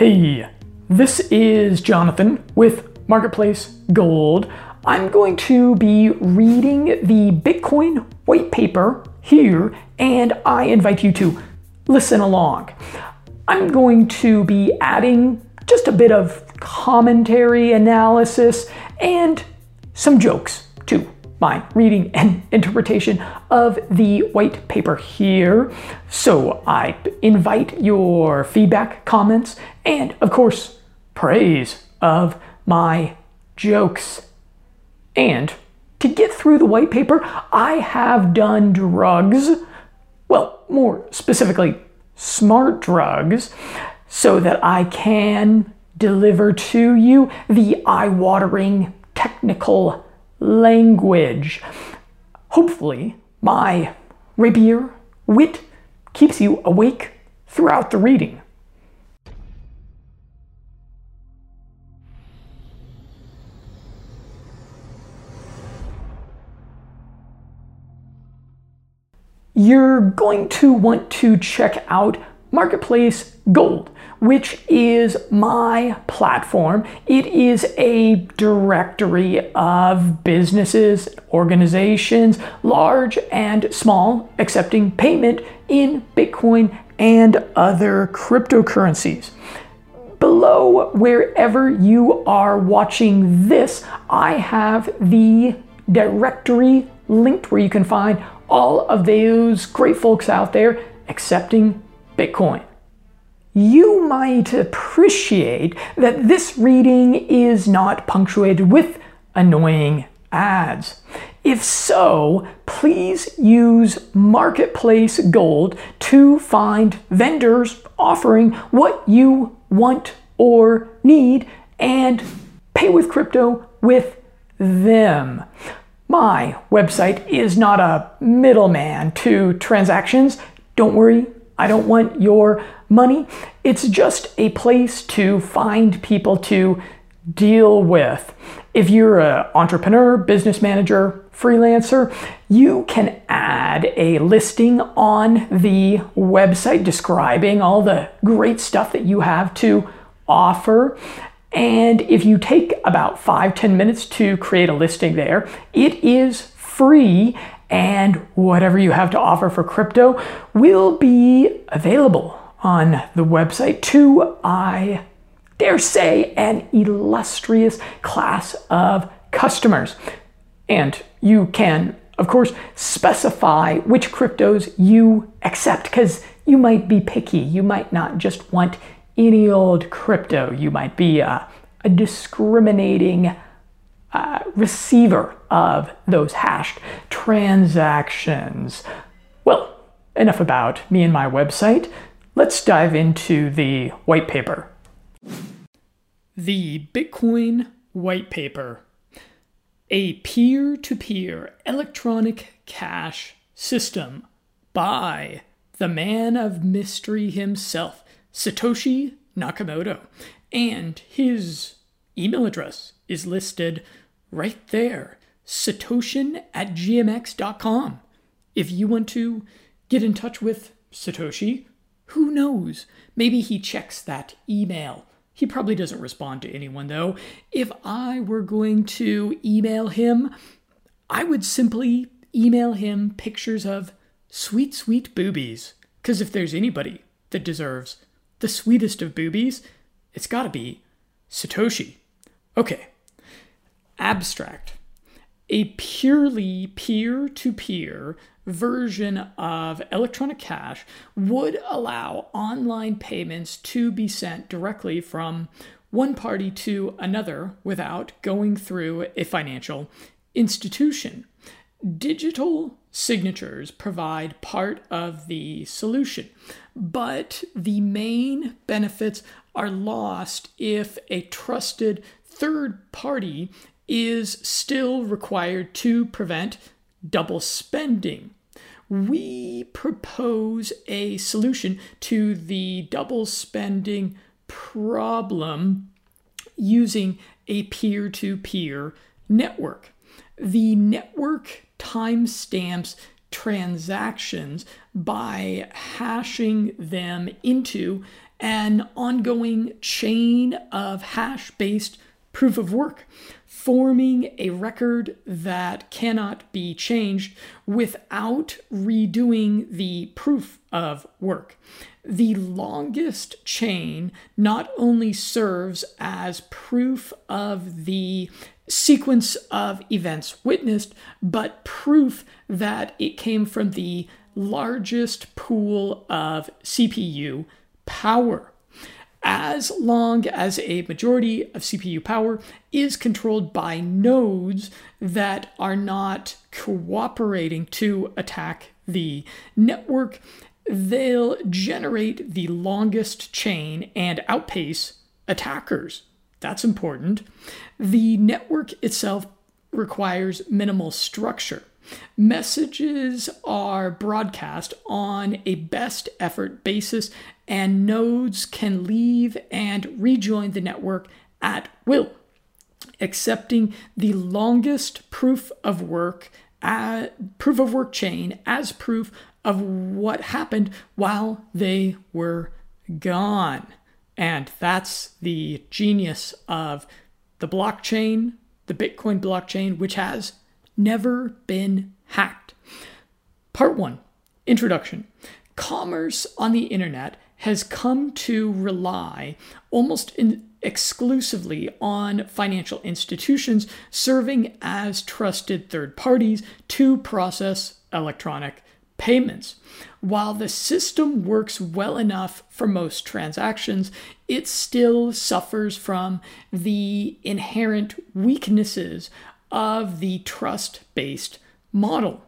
Hey, this is Jonathan with Marketplace Gold. I'm going to be reading the Bitcoin white paper here, and I invite you to listen along. I'm going to be adding just a bit of commentary, analysis, and some jokes my reading and interpretation of the white paper here. So I invite your feedback, comments, and of course, praise of my jokes. And to get through the white paper, I have done drugs, well, more specifically, smart drugs, so that I can deliver to you the eye watering technical language. Hopefully, my rapier wit keeps you awake throughout the reading. You're going to want to check out Marketplace Gold which is my platform. It is a directory of businesses, organizations, large and small, accepting payment in Bitcoin and other cryptocurrencies. Below, wherever you are watching this, I have the directory linked where you can find all of those great folks out there accepting Bitcoin you might appreciate that this reading is not punctuated with annoying ads. If so, please use Marketplace Gold to find vendors offering what you want or need and pay with crypto with them. My website is not a middleman to transactions. Don't worry, I don't want your money. It's just a place to find people to deal with. If you're an entrepreneur, business manager, freelancer, you can add a listing on the website describing all the great stuff that you have to offer. And if you take about five ten minutes to create a listing there, it is free and whatever you have to offer for crypto will be available on the website to, I dare say, an illustrious class of customers. And you can, of course, specify which cryptos you accept because you might be picky. You might not just want any old crypto. You might be a, a discriminating uh, receiver of those hashed transactions. Well, enough about me and my website. Let's dive into the white paper. The Bitcoin White Paper, a peer to peer electronic cash system by the man of mystery himself, Satoshi Nakamoto. And his email address is listed right there satoshin at gmx.com. If you want to get in touch with Satoshi, who knows? Maybe he checks that email. He probably doesn't respond to anyone, though. If I were going to email him, I would simply email him pictures of sweet, sweet boobies. Because if there's anybody that deserves the sweetest of boobies, it's gotta be Satoshi. Okay, Abstract. A purely peer to peer version of electronic cash would allow online payments to be sent directly from one party to another without going through a financial institution. Digital signatures provide part of the solution, but the main benefits are lost if a trusted third party is still required to prevent double spending. We propose a solution to the double spending problem using a peer to peer network. The network timestamps transactions by hashing them into an ongoing chain of hash based proof of work, forming a record that cannot be changed without redoing the proof of work. The longest chain not only serves as proof of the sequence of events witnessed, but proof that it came from the largest pool of CPU power. As long as a majority of CPU power is controlled by nodes that are not cooperating to attack the network, they'll generate the longest chain and outpace attackers. That's important. The network itself requires minimal structure. Messages are broadcast on a best effort basis, and nodes can leave and rejoin the network at will, accepting the longest proof of work uh, proof of work chain as proof of what happened while they were gone. And that's the genius of the blockchain, the Bitcoin blockchain, which has never been hacked. Part one Introduction Commerce on the internet has come to rely almost in, exclusively on financial institutions serving as trusted third parties to process electronic payments. While the system works well enough for most transactions, it still suffers from the inherent weaknesses of the trust based model.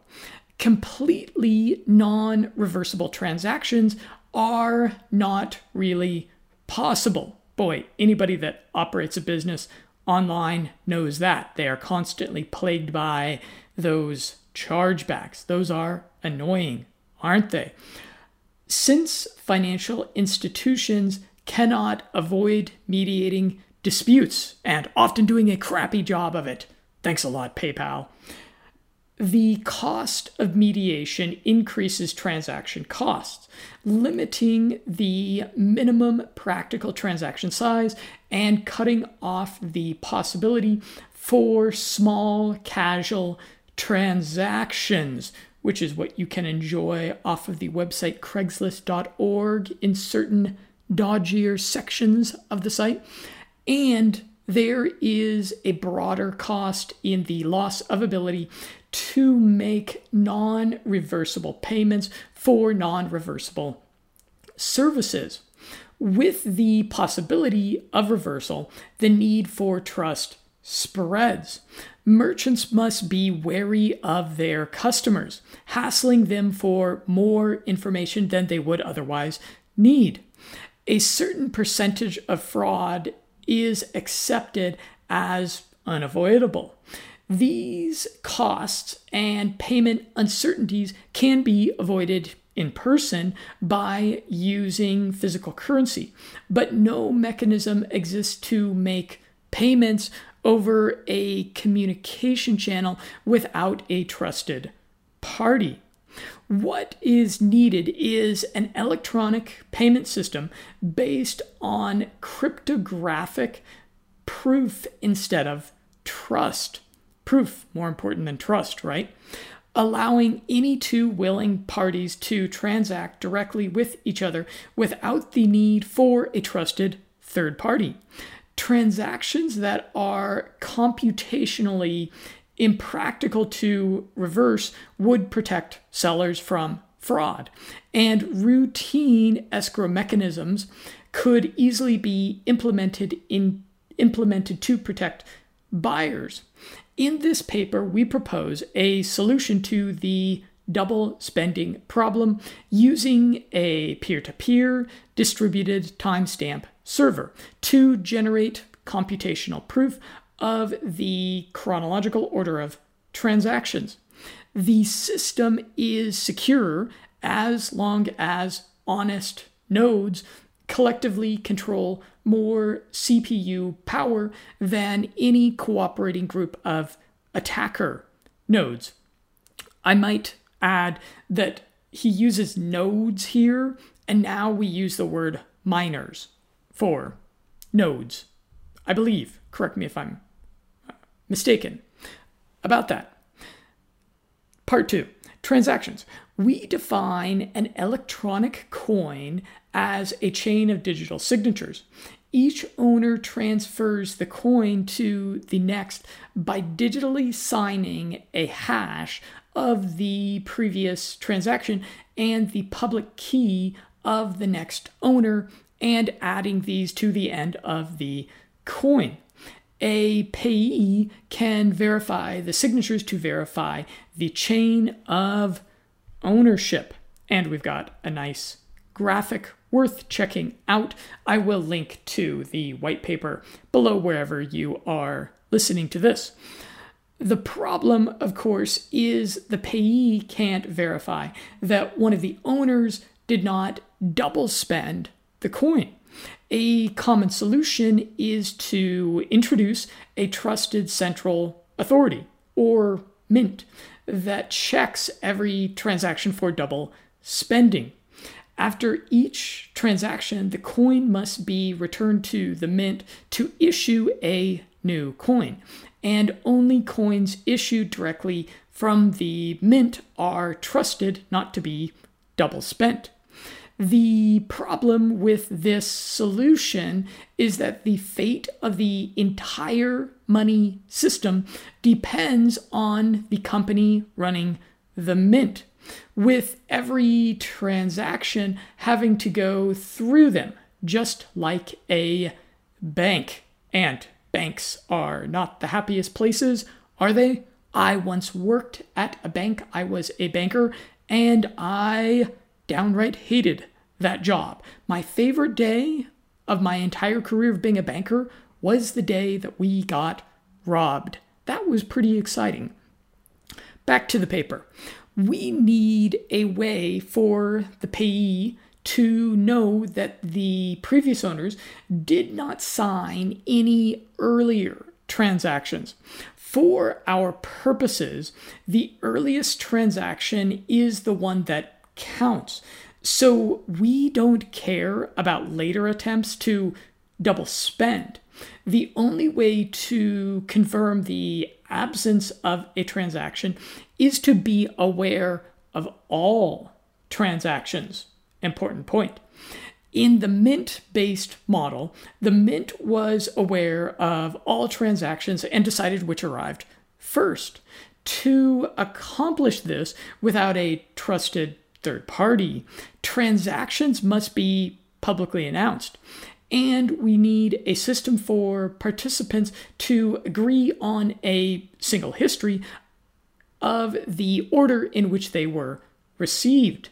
Completely non reversible transactions are not really possible. Boy, anybody that operates a business online knows that. They are constantly plagued by those chargebacks. Those are annoying, aren't they? Since financial institutions cannot avoid mediating disputes and often doing a crappy job of it, thanks a lot, PayPal. The cost of mediation increases transaction costs, limiting the minimum practical transaction size and cutting off the possibility for small, casual transactions, which is what you can enjoy off of the website craigslist.org in certain dodgier sections of the site. And there is a broader cost in the loss of ability to make non reversible payments for non reversible services. With the possibility of reversal, the need for trust spreads. Merchants must be wary of their customers, hassling them for more information than they would otherwise need. A certain percentage of fraud is accepted as unavoidable. These costs and payment uncertainties can be avoided in person by using physical currency, but no mechanism exists to make payments over a communication channel without a trusted party. What is needed is an electronic payment system based on cryptographic proof instead of trust. Proof, more important than trust, right? Allowing any two willing parties to transact directly with each other without the need for a trusted third party transactions that are computationally impractical to reverse would protect sellers from fraud. And routine escrow mechanisms could easily be implemented in implemented to protect buyers. In this paper, we propose a solution to the double spending problem using a peer to peer distributed timestamp server to generate computational proof of the chronological order of transactions. The system is secure as long as honest nodes collectively control more CPU power than any cooperating group of attacker nodes. I might add that he uses nodes here, and now we use the word miners for nodes. I believe, correct me if I'm uh, mistaken about that. Part two transactions. We define an electronic coin as a chain of digital signatures. Each owner transfers the coin to the next by digitally signing a hash of the previous transaction and the public key of the next owner and adding these to the end of the coin. A payee can verify the signatures to verify the chain of ownership. And we've got a nice graphic worth checking out. I will link to the white paper below wherever you are listening to this. The problem, of course, is the payee can't verify that one of the owners did not double spend the coin. A common solution is to introduce a trusted central authority, or mint, that checks every transaction for double spending. After each transaction, the coin must be returned to the mint to issue a new coin. And only coins issued directly from the mint are trusted not to be double spent. The problem with this solution is that the fate of the entire money system depends on the company running the mint, with every transaction having to go through them, just like a bank. And banks are not the happiest places, are they? I once worked at a bank, I was a banker, and I downright hated that job. My favorite day of my entire career of being a banker was the day that we got robbed. That was pretty exciting. Back to the paper. We need a way for the payee to know that the previous owners did not sign any earlier transactions. For our purposes, the earliest transaction is the one that counts. So we don't care about later attempts to double spend. The only way to confirm the absence of a transaction is to be aware of all transactions. Important point. In the Mint based model, the Mint was aware of all transactions and decided which arrived first. To accomplish this without a trusted third party, transactions must be publicly announced. And we need a system for participants to agree on a single history of the order in which they were received.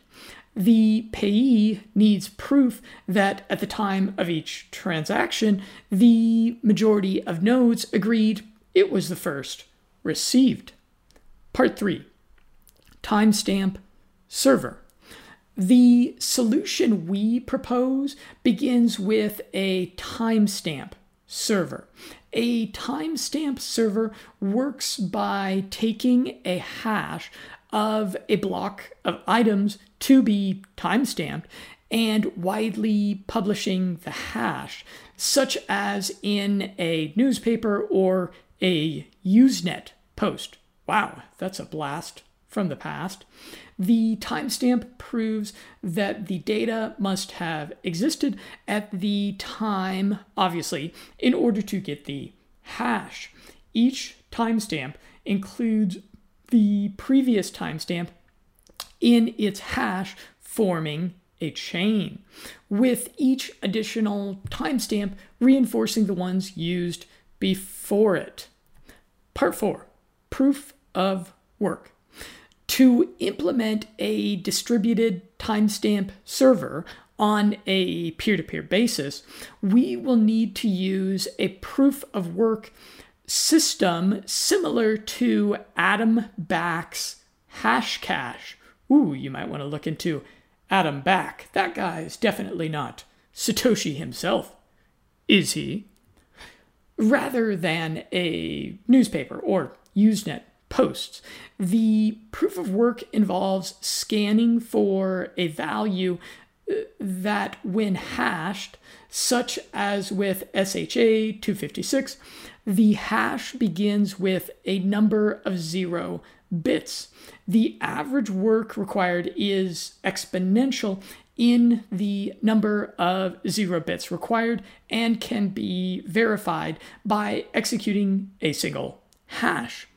The payee needs proof that at the time of each transaction, the majority of nodes agreed it was the first received. Part 3 Timestamp Server. The solution we propose begins with a timestamp server. A timestamp server works by taking a hash of a block of items to be timestamped and widely publishing the hash, such as in a newspaper or a Usenet post. Wow, that's a blast from the past. The timestamp proves that the data must have existed at the time, obviously, in order to get the hash. Each timestamp includes the previous timestamp in its hash, forming a chain, with each additional timestamp reinforcing the ones used before it. Part 4 Proof of Work. To implement a distributed timestamp server on a peer to peer basis, we will need to use a proof of work system similar to Adam Back's Hashcash. Ooh, you might want to look into Adam Back. That guy is definitely not Satoshi himself, is he? Rather than a newspaper or Usenet posts. The proof of work involves scanning for a value uh, that when hashed, such as with SHA 256, the hash begins with a number of zero bits. The average work required is exponential in the number of zero bits required and can be verified by executing a single hash.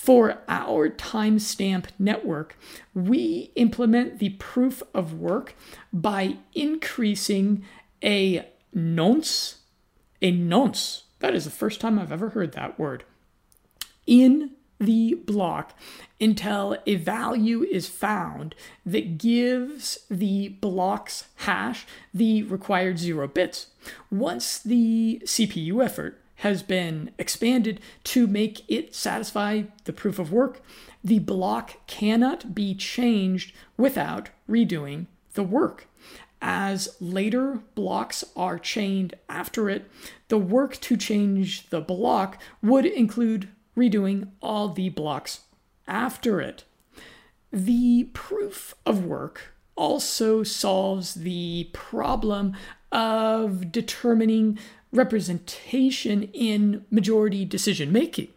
For our timestamp network, we implement the proof of work by increasing a nonce, a nonce. That is the first time I've ever heard that word. In the block until a value is found that gives the block's hash the required zero bits. Once the CPU effort has been expanded to make it satisfy the proof of work, the block cannot be changed without redoing the work. As later blocks are chained after it, the work to change the block would include redoing all the blocks after it. The proof of work also solves the problem of determining representation in majority decision making.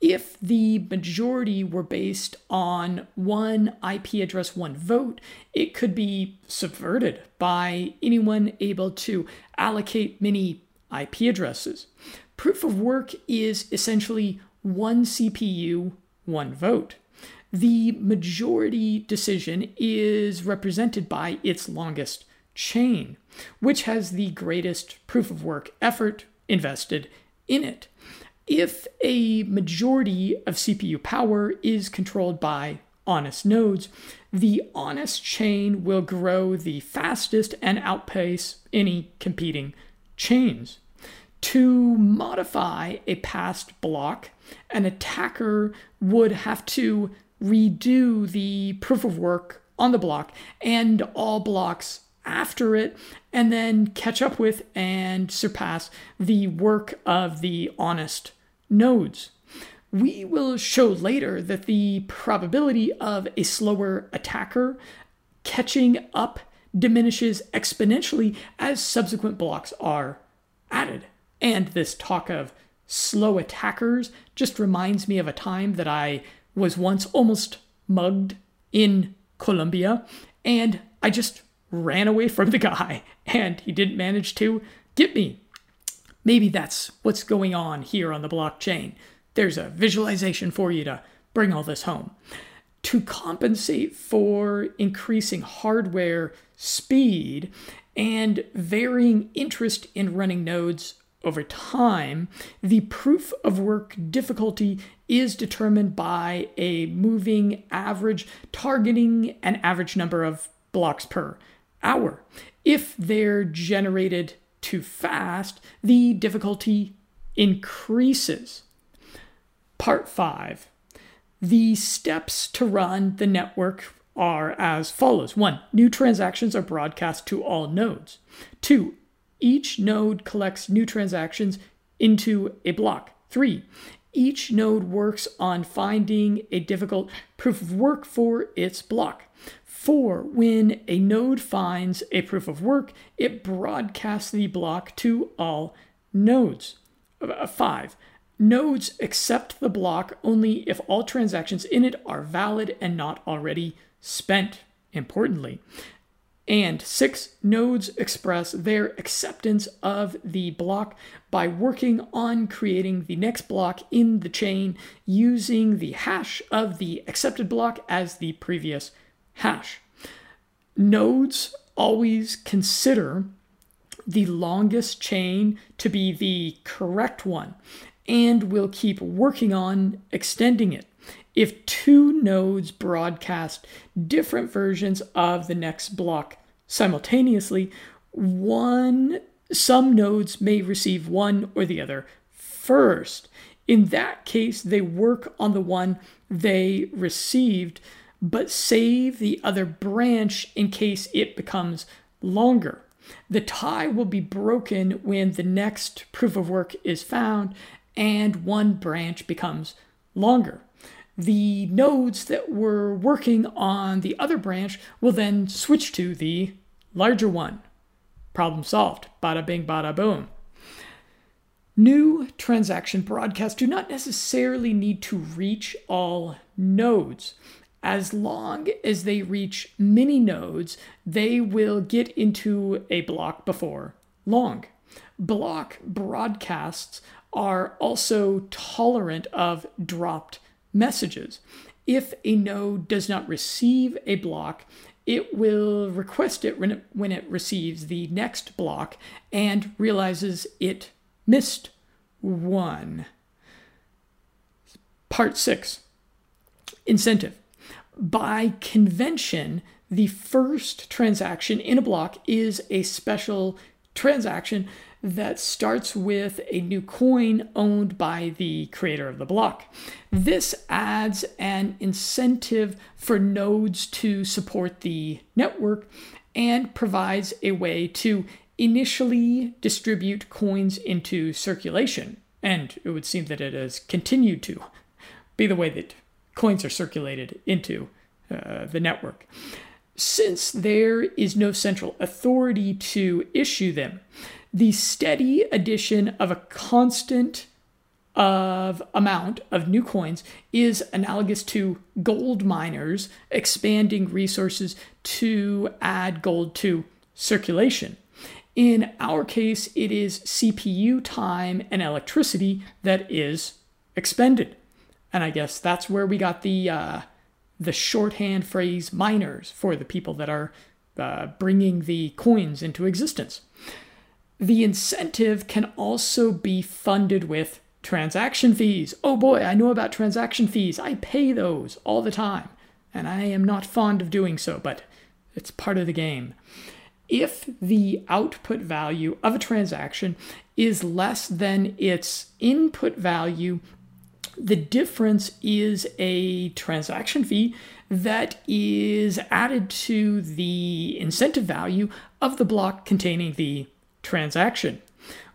If the majority were based on one IP address, one vote, it could be subverted by anyone able to allocate many IP addresses. Proof of work is essentially one CPU, one vote. The majority decision is represented by its longest chain, which has the greatest proof of work effort invested in it. If a majority of CPU power is controlled by honest nodes, the honest chain will grow the fastest and outpace any competing chains. To modify a past block, an attacker would have to redo the proof of work on the block and all blocks after it, and then catch up with and surpass the work of the honest nodes. We will show later that the probability of a slower attacker catching up diminishes exponentially as subsequent blocks are added. And this talk of slow attackers just reminds me of a time that I was once almost mugged in Colombia, and I just ran away from the guy, and he didn't manage to get me. Maybe that's what's going on here on the blockchain. There's a visualization for you to bring all this home. To compensate for increasing hardware speed and varying interest in running nodes over time, the proof of work difficulty is determined by a moving average targeting an average number of blocks per hour. If they're generated too fast, the difficulty increases. Part 5. The steps to run the network are as follows 1. New transactions are broadcast to all nodes. 2 each node collects new transactions into a block. Three, each node works on finding a difficult proof of work for its block. Four, when a node finds a proof of work, it broadcasts the block to all nodes. Uh, five, nodes accept the block only if all transactions in it are valid and not already spent. Importantly, and six, nodes express their acceptance of the block by working on creating the next block in the chain using the hash of the accepted block as the previous hash. Nodes always consider the longest chain to be the correct one and will keep working on extending it if two nodes broadcast different versions of the next block simultaneously, one some nodes may receive one or the other first. In that case, they work on the one they received, but save the other branch in case it becomes longer. The tie will be broken when the next proof of work is found and one branch becomes longer the nodes that were working on the other branch will then switch to the larger one. Problem solved. Bada bing, bada boom. New transaction broadcasts do not necessarily need to reach all nodes. As long as they reach many nodes, they will get into a block before long. Block broadcasts are also tolerant of dropped messages. If a node does not receive a block, it will request it when it, when it receives the next block and realizes it missed one. Part six incentive. By convention, the first transaction in a block is a special transaction that starts with a new coin owned by the creator of the block. This adds an incentive for nodes to support the network and provides a way to initially distribute coins into circulation. And it would seem that it has continued to be the way that coins are circulated into uh, the network. Since there is no central authority to issue them, the steady addition of a constant of amount of new coins is analogous to gold miners expanding resources to add gold to circulation. In our case, it is CPU time and electricity that is expended. And I guess that's where we got the uh, the shorthand phrase miners for the people that are uh, bringing the coins into existence. The incentive can also be funded with transaction fees. Oh boy, I know about transaction fees. I pay those all the time, and I am not fond of doing so, but it's part of the game. If the output value of a transaction is less than its input value, the difference is a transaction fee that is added to the incentive value of the block containing the transaction.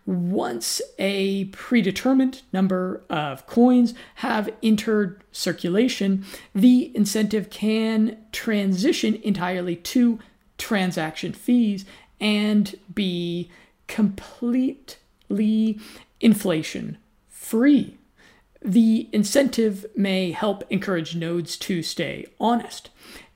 Once a predetermined number of coins have entered circulation, the incentive can transition entirely to transaction fees and be completely inflation free. The incentive may help encourage nodes to stay honest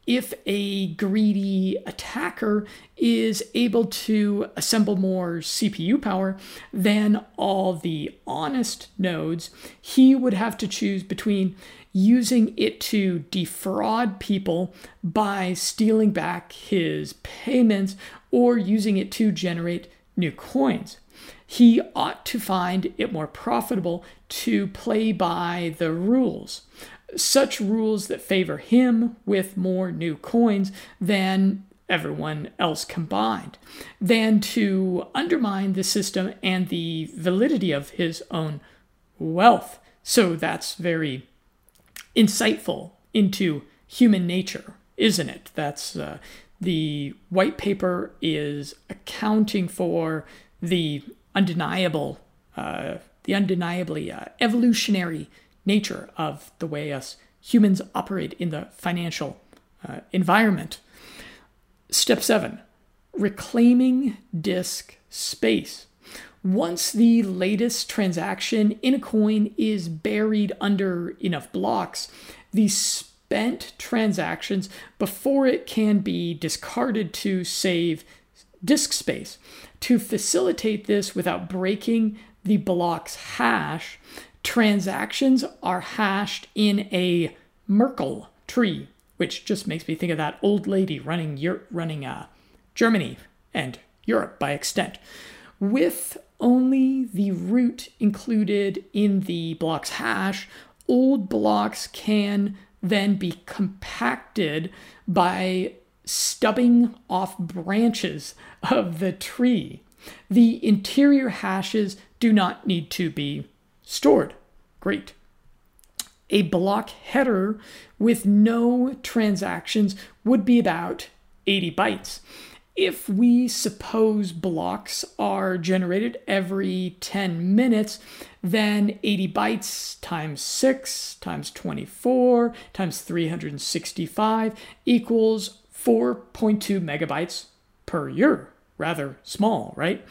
if a greedy attacker is able to assemble more CPU power than all the honest nodes, he would have to choose between using it to defraud people by stealing back his payments or using it to generate new coins. He ought to find it more profitable to play by the rules such rules that favor him with more new coins than everyone else combined, than to undermine the system and the validity of his own wealth. So that's very insightful into human nature, isn't it? That's uh, the white paper is accounting for the undeniable, uh, the undeniably uh, evolutionary nature of the way us humans operate in the financial uh, environment. Step seven, reclaiming disk space. Once the latest transaction in a coin is buried under enough blocks, the spent transactions before it can be discarded to save disk space. To facilitate this without breaking the block's hash, transactions are hashed in a Merkle tree, which just makes me think of that old lady running running uh, Germany and Europe by extent, with only the root included in the block's hash. Old blocks can then be compacted by stubbing off branches of the tree. The interior hashes do not need to be stored. Great. A block header with no transactions would be about 80 bytes. If we suppose blocks are generated every 10 minutes, then 80 bytes times 6 times 24 times 365 equals 4.2 megabytes per year. Rather small, right?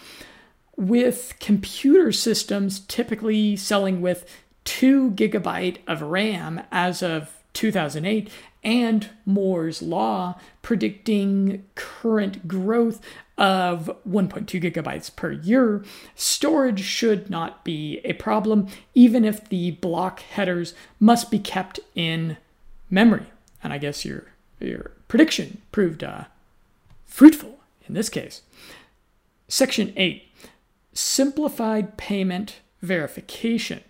With computer systems typically selling with 2 gigabyte of RAM as of 2008 and Moore's law predicting current growth of 1.2 gigabytes per year, storage should not be a problem, even if the block headers must be kept in memory. And I guess your, your prediction proved uh, fruitful in this case. Section 8 Simplified Payment Verification.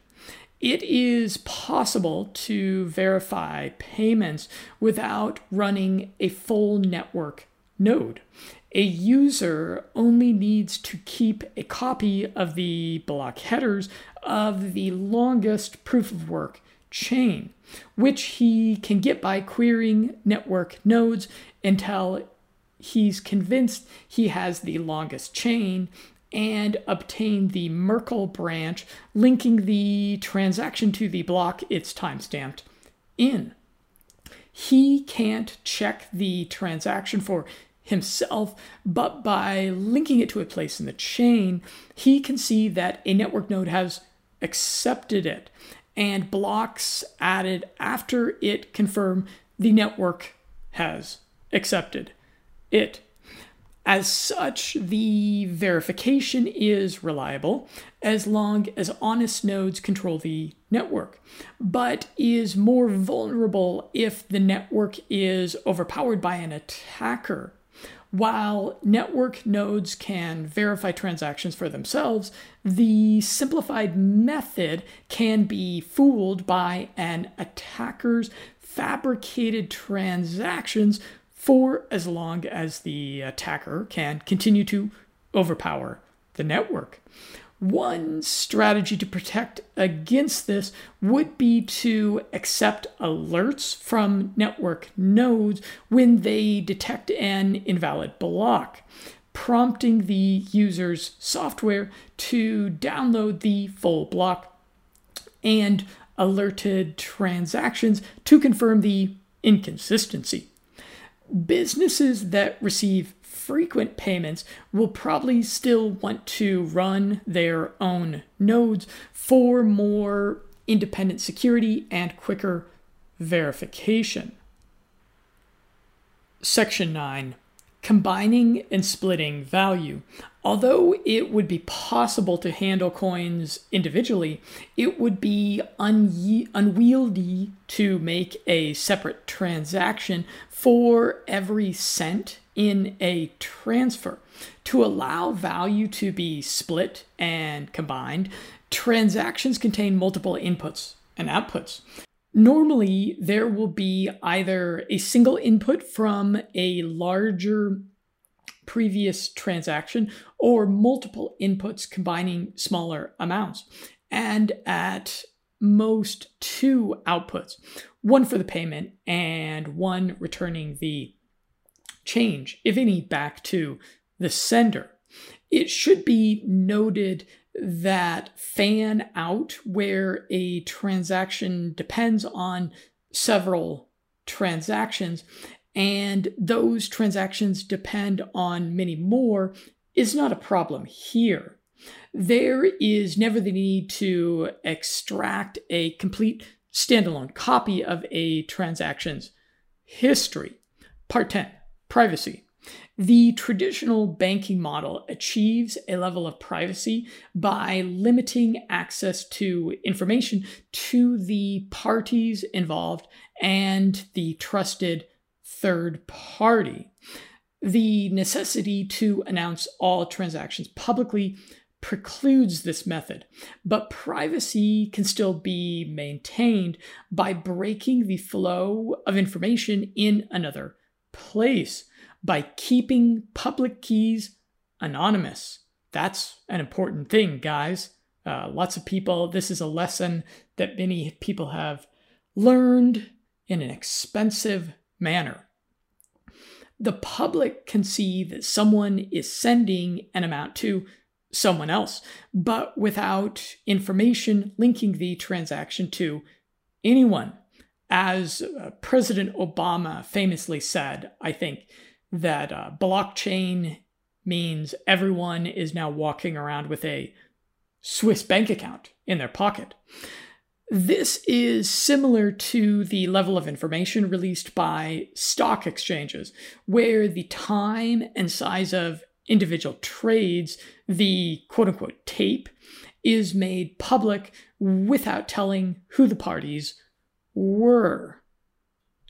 It is possible to verify payments without running a full network node. A user only needs to keep a copy of the block headers of the longest proof of work chain, which he can get by querying network nodes until he's convinced he has the longest chain and obtain the Merkle branch linking the transaction to the block it's timestamped in. He can't check the transaction for himself, but by linking it to a place in the chain, he can see that a network node has accepted it and blocks added after it confirm the network has accepted it. As such, the verification is reliable as long as honest nodes control the network, but is more vulnerable if the network is overpowered by an attacker. While network nodes can verify transactions for themselves, the simplified method can be fooled by an attacker's fabricated transactions for as long as the attacker can continue to overpower the network. One strategy to protect against this would be to accept alerts from network nodes when they detect an invalid block, prompting the user's software to download the full block and alerted transactions to confirm the inconsistency. Businesses that receive frequent payments will probably still want to run their own nodes for more independent security and quicker verification. Section 9 Combining and splitting value. Although it would be possible to handle coins individually, it would be un- unwieldy to make a separate transaction for every cent in a transfer. To allow value to be split and combined, transactions contain multiple inputs and outputs. Normally, there will be either a single input from a larger previous transaction or multiple inputs combining smaller amounts. And at most, two outputs one for the payment and one returning the change, if any, back to the sender. It should be noted that fan out, where a transaction depends on several transactions, and those transactions depend on many more, is not a problem here. There is never the need to extract a complete standalone copy of a transaction's history. Part 10 Privacy. The traditional banking model achieves a level of privacy by limiting access to information to the parties involved and the trusted third party. The necessity to announce all transactions publicly precludes this method, but privacy can still be maintained by breaking the flow of information in another place by keeping public keys anonymous. That's an important thing, guys. Uh, lots of people, this is a lesson that many people have learned in an expensive manner. The public can see that someone is sending an amount to someone else, but without information linking the transaction to anyone. As uh, President Obama famously said, I think, that uh, blockchain means everyone is now walking around with a Swiss bank account in their pocket. This is similar to the level of information released by stock exchanges, where the time and size of individual trades, the quote unquote tape, is made public without telling who the parties were.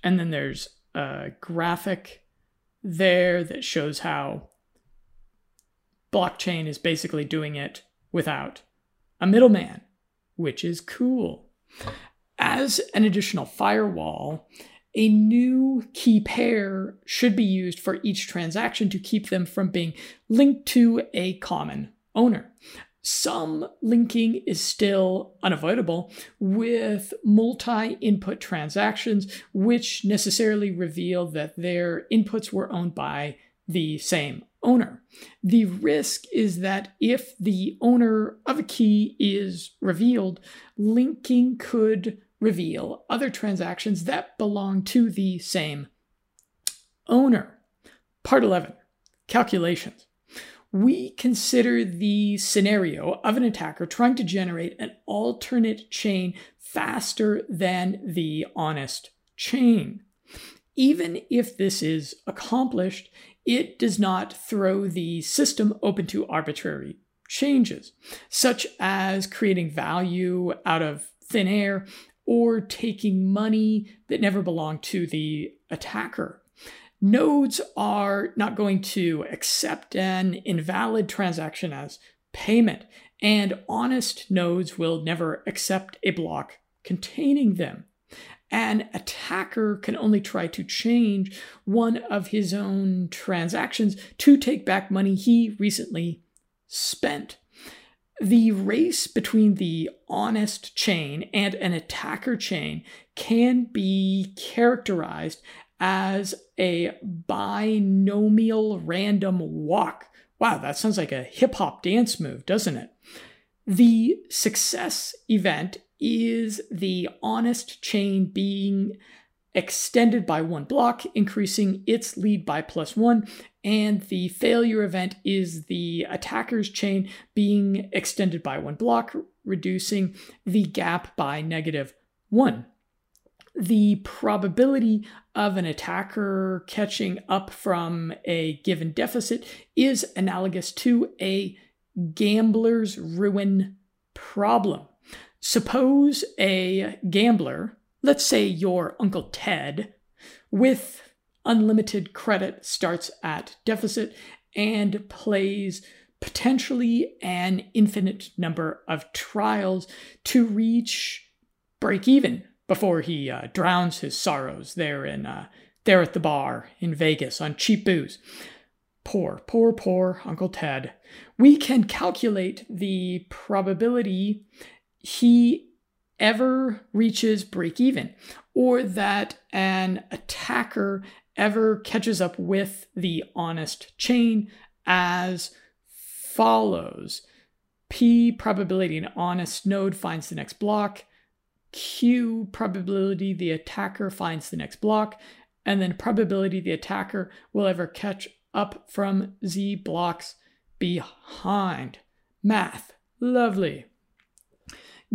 And then there's a graphic there that shows how blockchain is basically doing it without a middleman, which is cool. As an additional firewall, a new key pair should be used for each transaction to keep them from being linked to a common owner. Some linking is still unavoidable with multi input transactions, which necessarily reveal that their inputs were owned by the same owner. The risk is that if the owner of a key is revealed, linking could reveal other transactions that belong to the same owner. Part 11 Calculations. We consider the scenario of an attacker trying to generate an alternate chain faster than the honest chain. Even if this is accomplished, it does not throw the system open to arbitrary changes, such as creating value out of thin air or taking money that never belonged to the attacker. Nodes are not going to accept an invalid transaction as payment, and honest nodes will never accept a block containing them. An attacker can only try to change one of his own transactions to take back money he recently spent. The race between the honest chain and an attacker chain can be characterized as a binomial random walk. Wow, that sounds like a hip hop dance move, doesn't it? The success event is the honest chain being extended by one block, increasing its lead by plus one. And the failure event is the attacker's chain being extended by one block, reducing the gap by negative one. The probability of an attacker catching up from a given deficit is analogous to a gambler's ruin problem. Suppose a gambler, let's say your Uncle Ted, with unlimited credit starts at deficit and plays potentially an infinite number of trials to reach break even before he uh, drowns his sorrows there in uh, there at the bar in Vegas on cheap booze. Poor, poor, poor Uncle Ted. We can calculate the probability he ever reaches break even, or that an attacker ever catches up with the honest chain as follows P probability an honest node finds the next block, Q probability the attacker finds the next block, and then probability the attacker will ever catch up from Z blocks behind. Math. Lovely.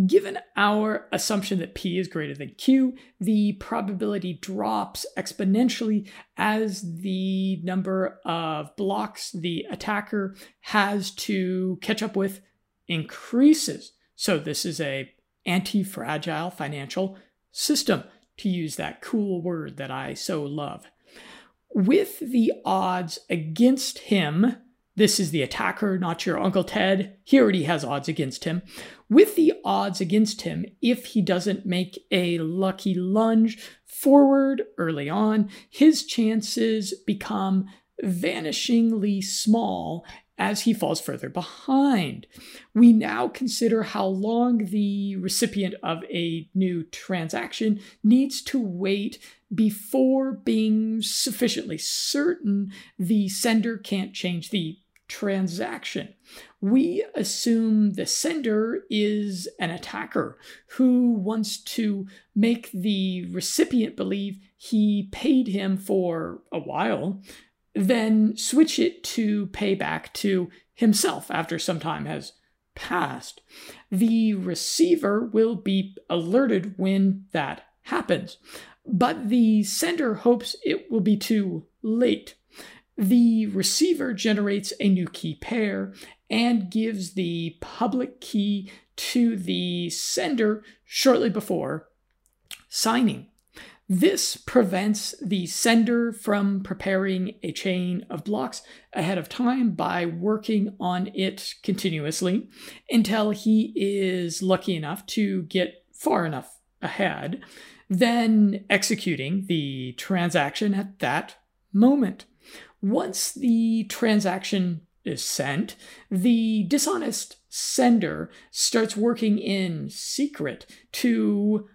Given our assumption that P is greater than Q, the probability drops exponentially as the number of blocks the attacker has to catch up with increases. So this is a anti-fragile financial system, to use that cool word that I so love. With the odds against him, this is the attacker, not your Uncle Ted. He already has odds against him with the odds against him if he doesn't make a lucky lunge forward early on, his chances become vanishingly small as he falls further behind. We now consider how long the recipient of a new transaction needs to wait before being sufficiently certain the sender can't change the transaction. We assume the sender is an attacker who wants to make the recipient believe he paid him for a while, then switch it to payback to himself after some time has passed. The receiver will be alerted when that happens, but the sender hopes it will be too late. The receiver generates a new key pair and gives the public key to the sender shortly before signing. This prevents the sender from preparing a chain of blocks ahead of time by working on it continuously until he is lucky enough to get far enough ahead, then executing the transaction at that moment. Once the transaction is sent, the dishonest sender starts working in secret to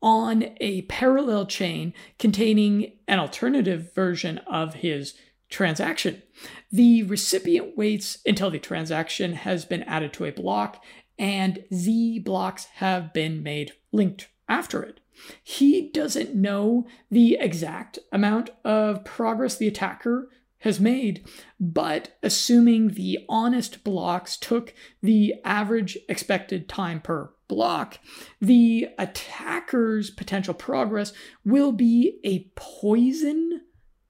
on a parallel chain containing an alternative version of his transaction. The recipient waits until the transaction has been added to a block and Z blocks have been made linked after it. He doesn't know the exact amount of progress the attacker has made, but assuming the honest blocks took the average expected time per block, the attacker's potential progress will be a poison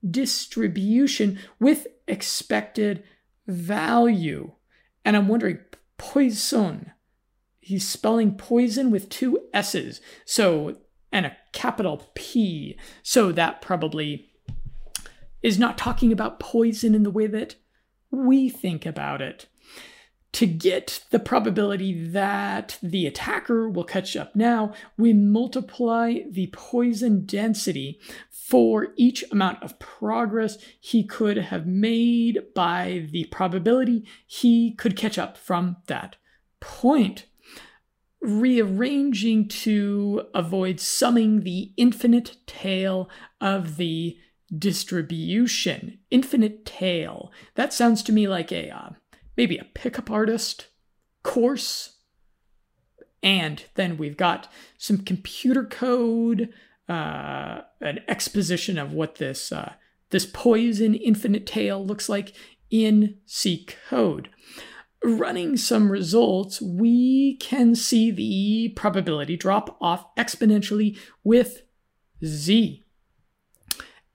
distribution with expected value. And I'm wondering, poison. He's spelling poison with two S's. So, and a capital P. So that probably is not talking about poison in the way that we think about it. To get the probability that the attacker will catch up now, we multiply the poison density for each amount of progress he could have made by the probability he could catch up from that point. Rearranging to avoid summing the infinite tail of the distribution. Infinite tail. That sounds to me like a uh, maybe a pickup artist course. And then we've got some computer code, uh, an exposition of what this uh, this poison infinite tail looks like in C code. Running some results, we can see the probability drop off exponentially with Z.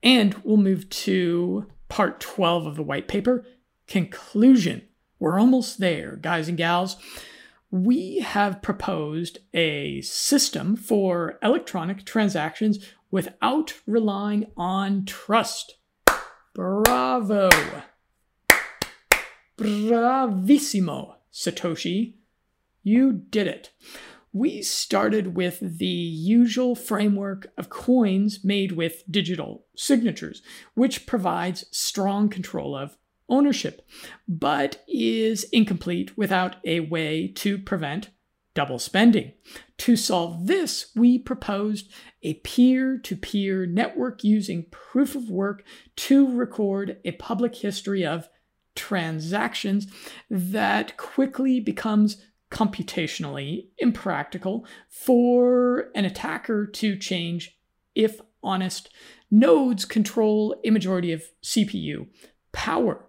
And we'll move to part 12 of the white paper conclusion. We're almost there, guys and gals. We have proposed a system for electronic transactions without relying on trust. Bravo! Bravissimo, Satoshi. You did it we started with the usual framework of coins made with digital signatures, which provides strong control of ownership, but is incomplete without a way to prevent double spending. To solve this, we proposed a peer to peer network using proof of work to record a public history of transactions that quickly becomes computationally impractical for an attacker to change if honest. Nodes control a majority of CPU power.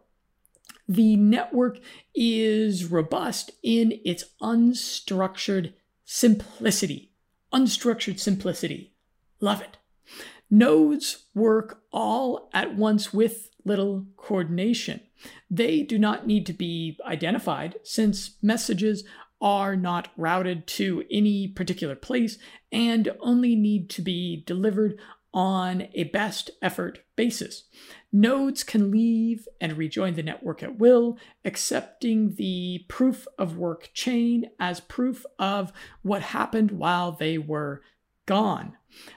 The network is robust in its unstructured simplicity. Unstructured simplicity. Love it. Nodes work all at once with little coordination. They do not need to be identified since messages are not routed to any particular place and only need to be delivered on a best effort basis. Nodes can leave and rejoin the network at will, accepting the proof of work chain as proof of what happened while they were gone.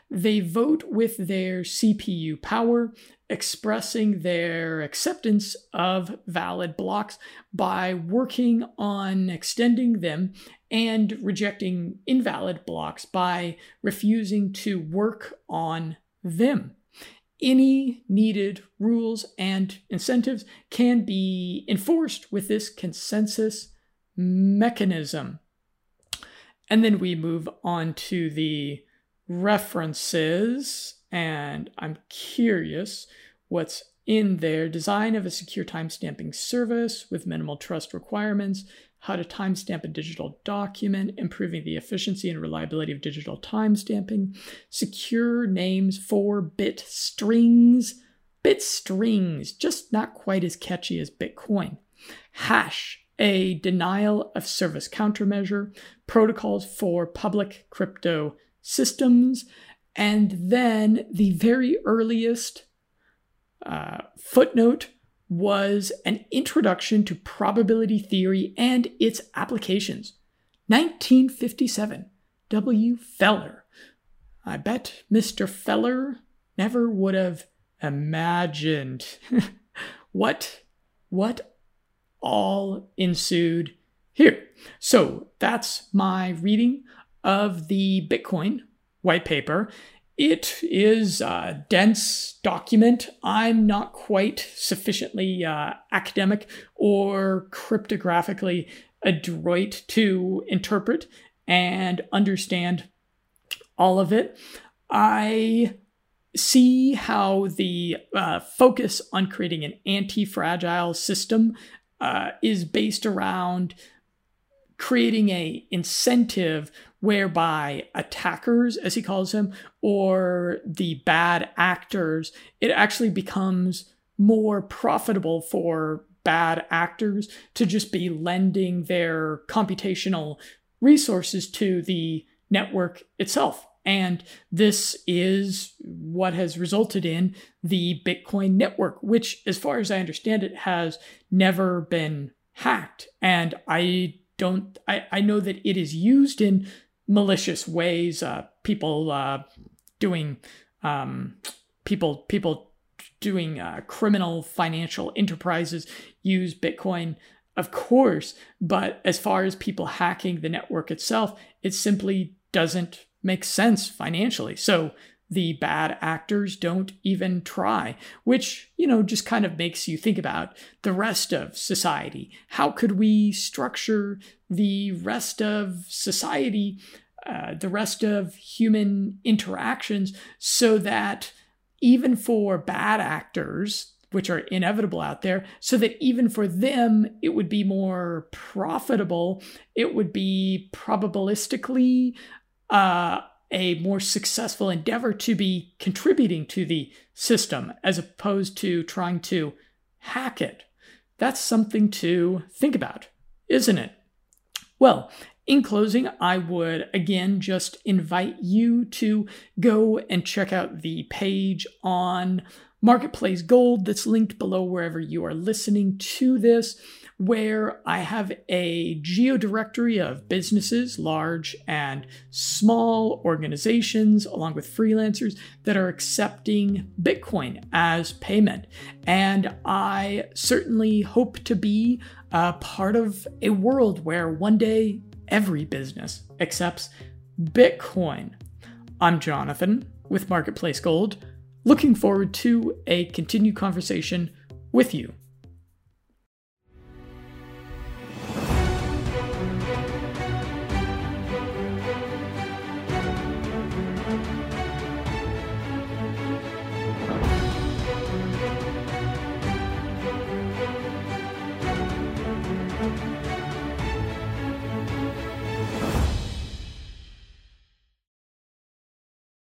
They vote with their CPU power, expressing their acceptance of valid blocks by working on extending them and rejecting invalid blocks by refusing to work on them. Any needed rules and incentives can be enforced with this consensus mechanism. And then we move on to the references, and I'm curious what's in their design of a secure timestamping service with minimal trust requirements, how to timestamp a digital document, improving the efficiency and reliability of digital timestamping, secure names for bit strings, bit strings, just not quite as catchy as Bitcoin, hash, a denial of service countermeasure, protocols for public crypto systems, and then the very earliest uh, footnote was an introduction to probability theory and its applications. 1957, W. Feller. I bet Mr. Feller never would have imagined what what all ensued here. So that's my reading of the Bitcoin white paper. It is a dense document. I'm not quite sufficiently uh, academic or cryptographically adroit to interpret and understand all of it. I see how the uh, focus on creating an anti fragile system uh, is based around creating a incentive whereby attackers as he calls them or the bad actors it actually becomes more profitable for bad actors to just be lending their computational resources to the network itself and this is what has resulted in the Bitcoin network, which, as far as I understand it, has never been hacked. And I don't, I, I know that it is used in malicious ways. Uh, people uh, doing, um, people, people doing uh, criminal financial enterprises use Bitcoin of course, but as far as people hacking the network itself, it simply doesn't make sense financially. So the bad actors don't even try, which, you know, just kind of makes you think about the rest of society. How could we structure the rest of society, uh, the rest of human interactions, so that even for bad actors, which are inevitable out there, so that even for them, it would be more profitable. It would be probabilistically uh, a more successful endeavor to be contributing to the system as opposed to trying to hack it. That's something to think about, isn't it? Well, in closing, I would again just invite you to go and check out the page on Marketplace Gold that's linked below wherever you are listening to this where I have a geodirectory of businesses, large and small organizations, along with freelancers that are accepting Bitcoin as payment. And I certainly hope to be a part of a world where one day every business accepts Bitcoin. I'm Jonathan with Marketplace Gold, looking forward to a continued conversation with you.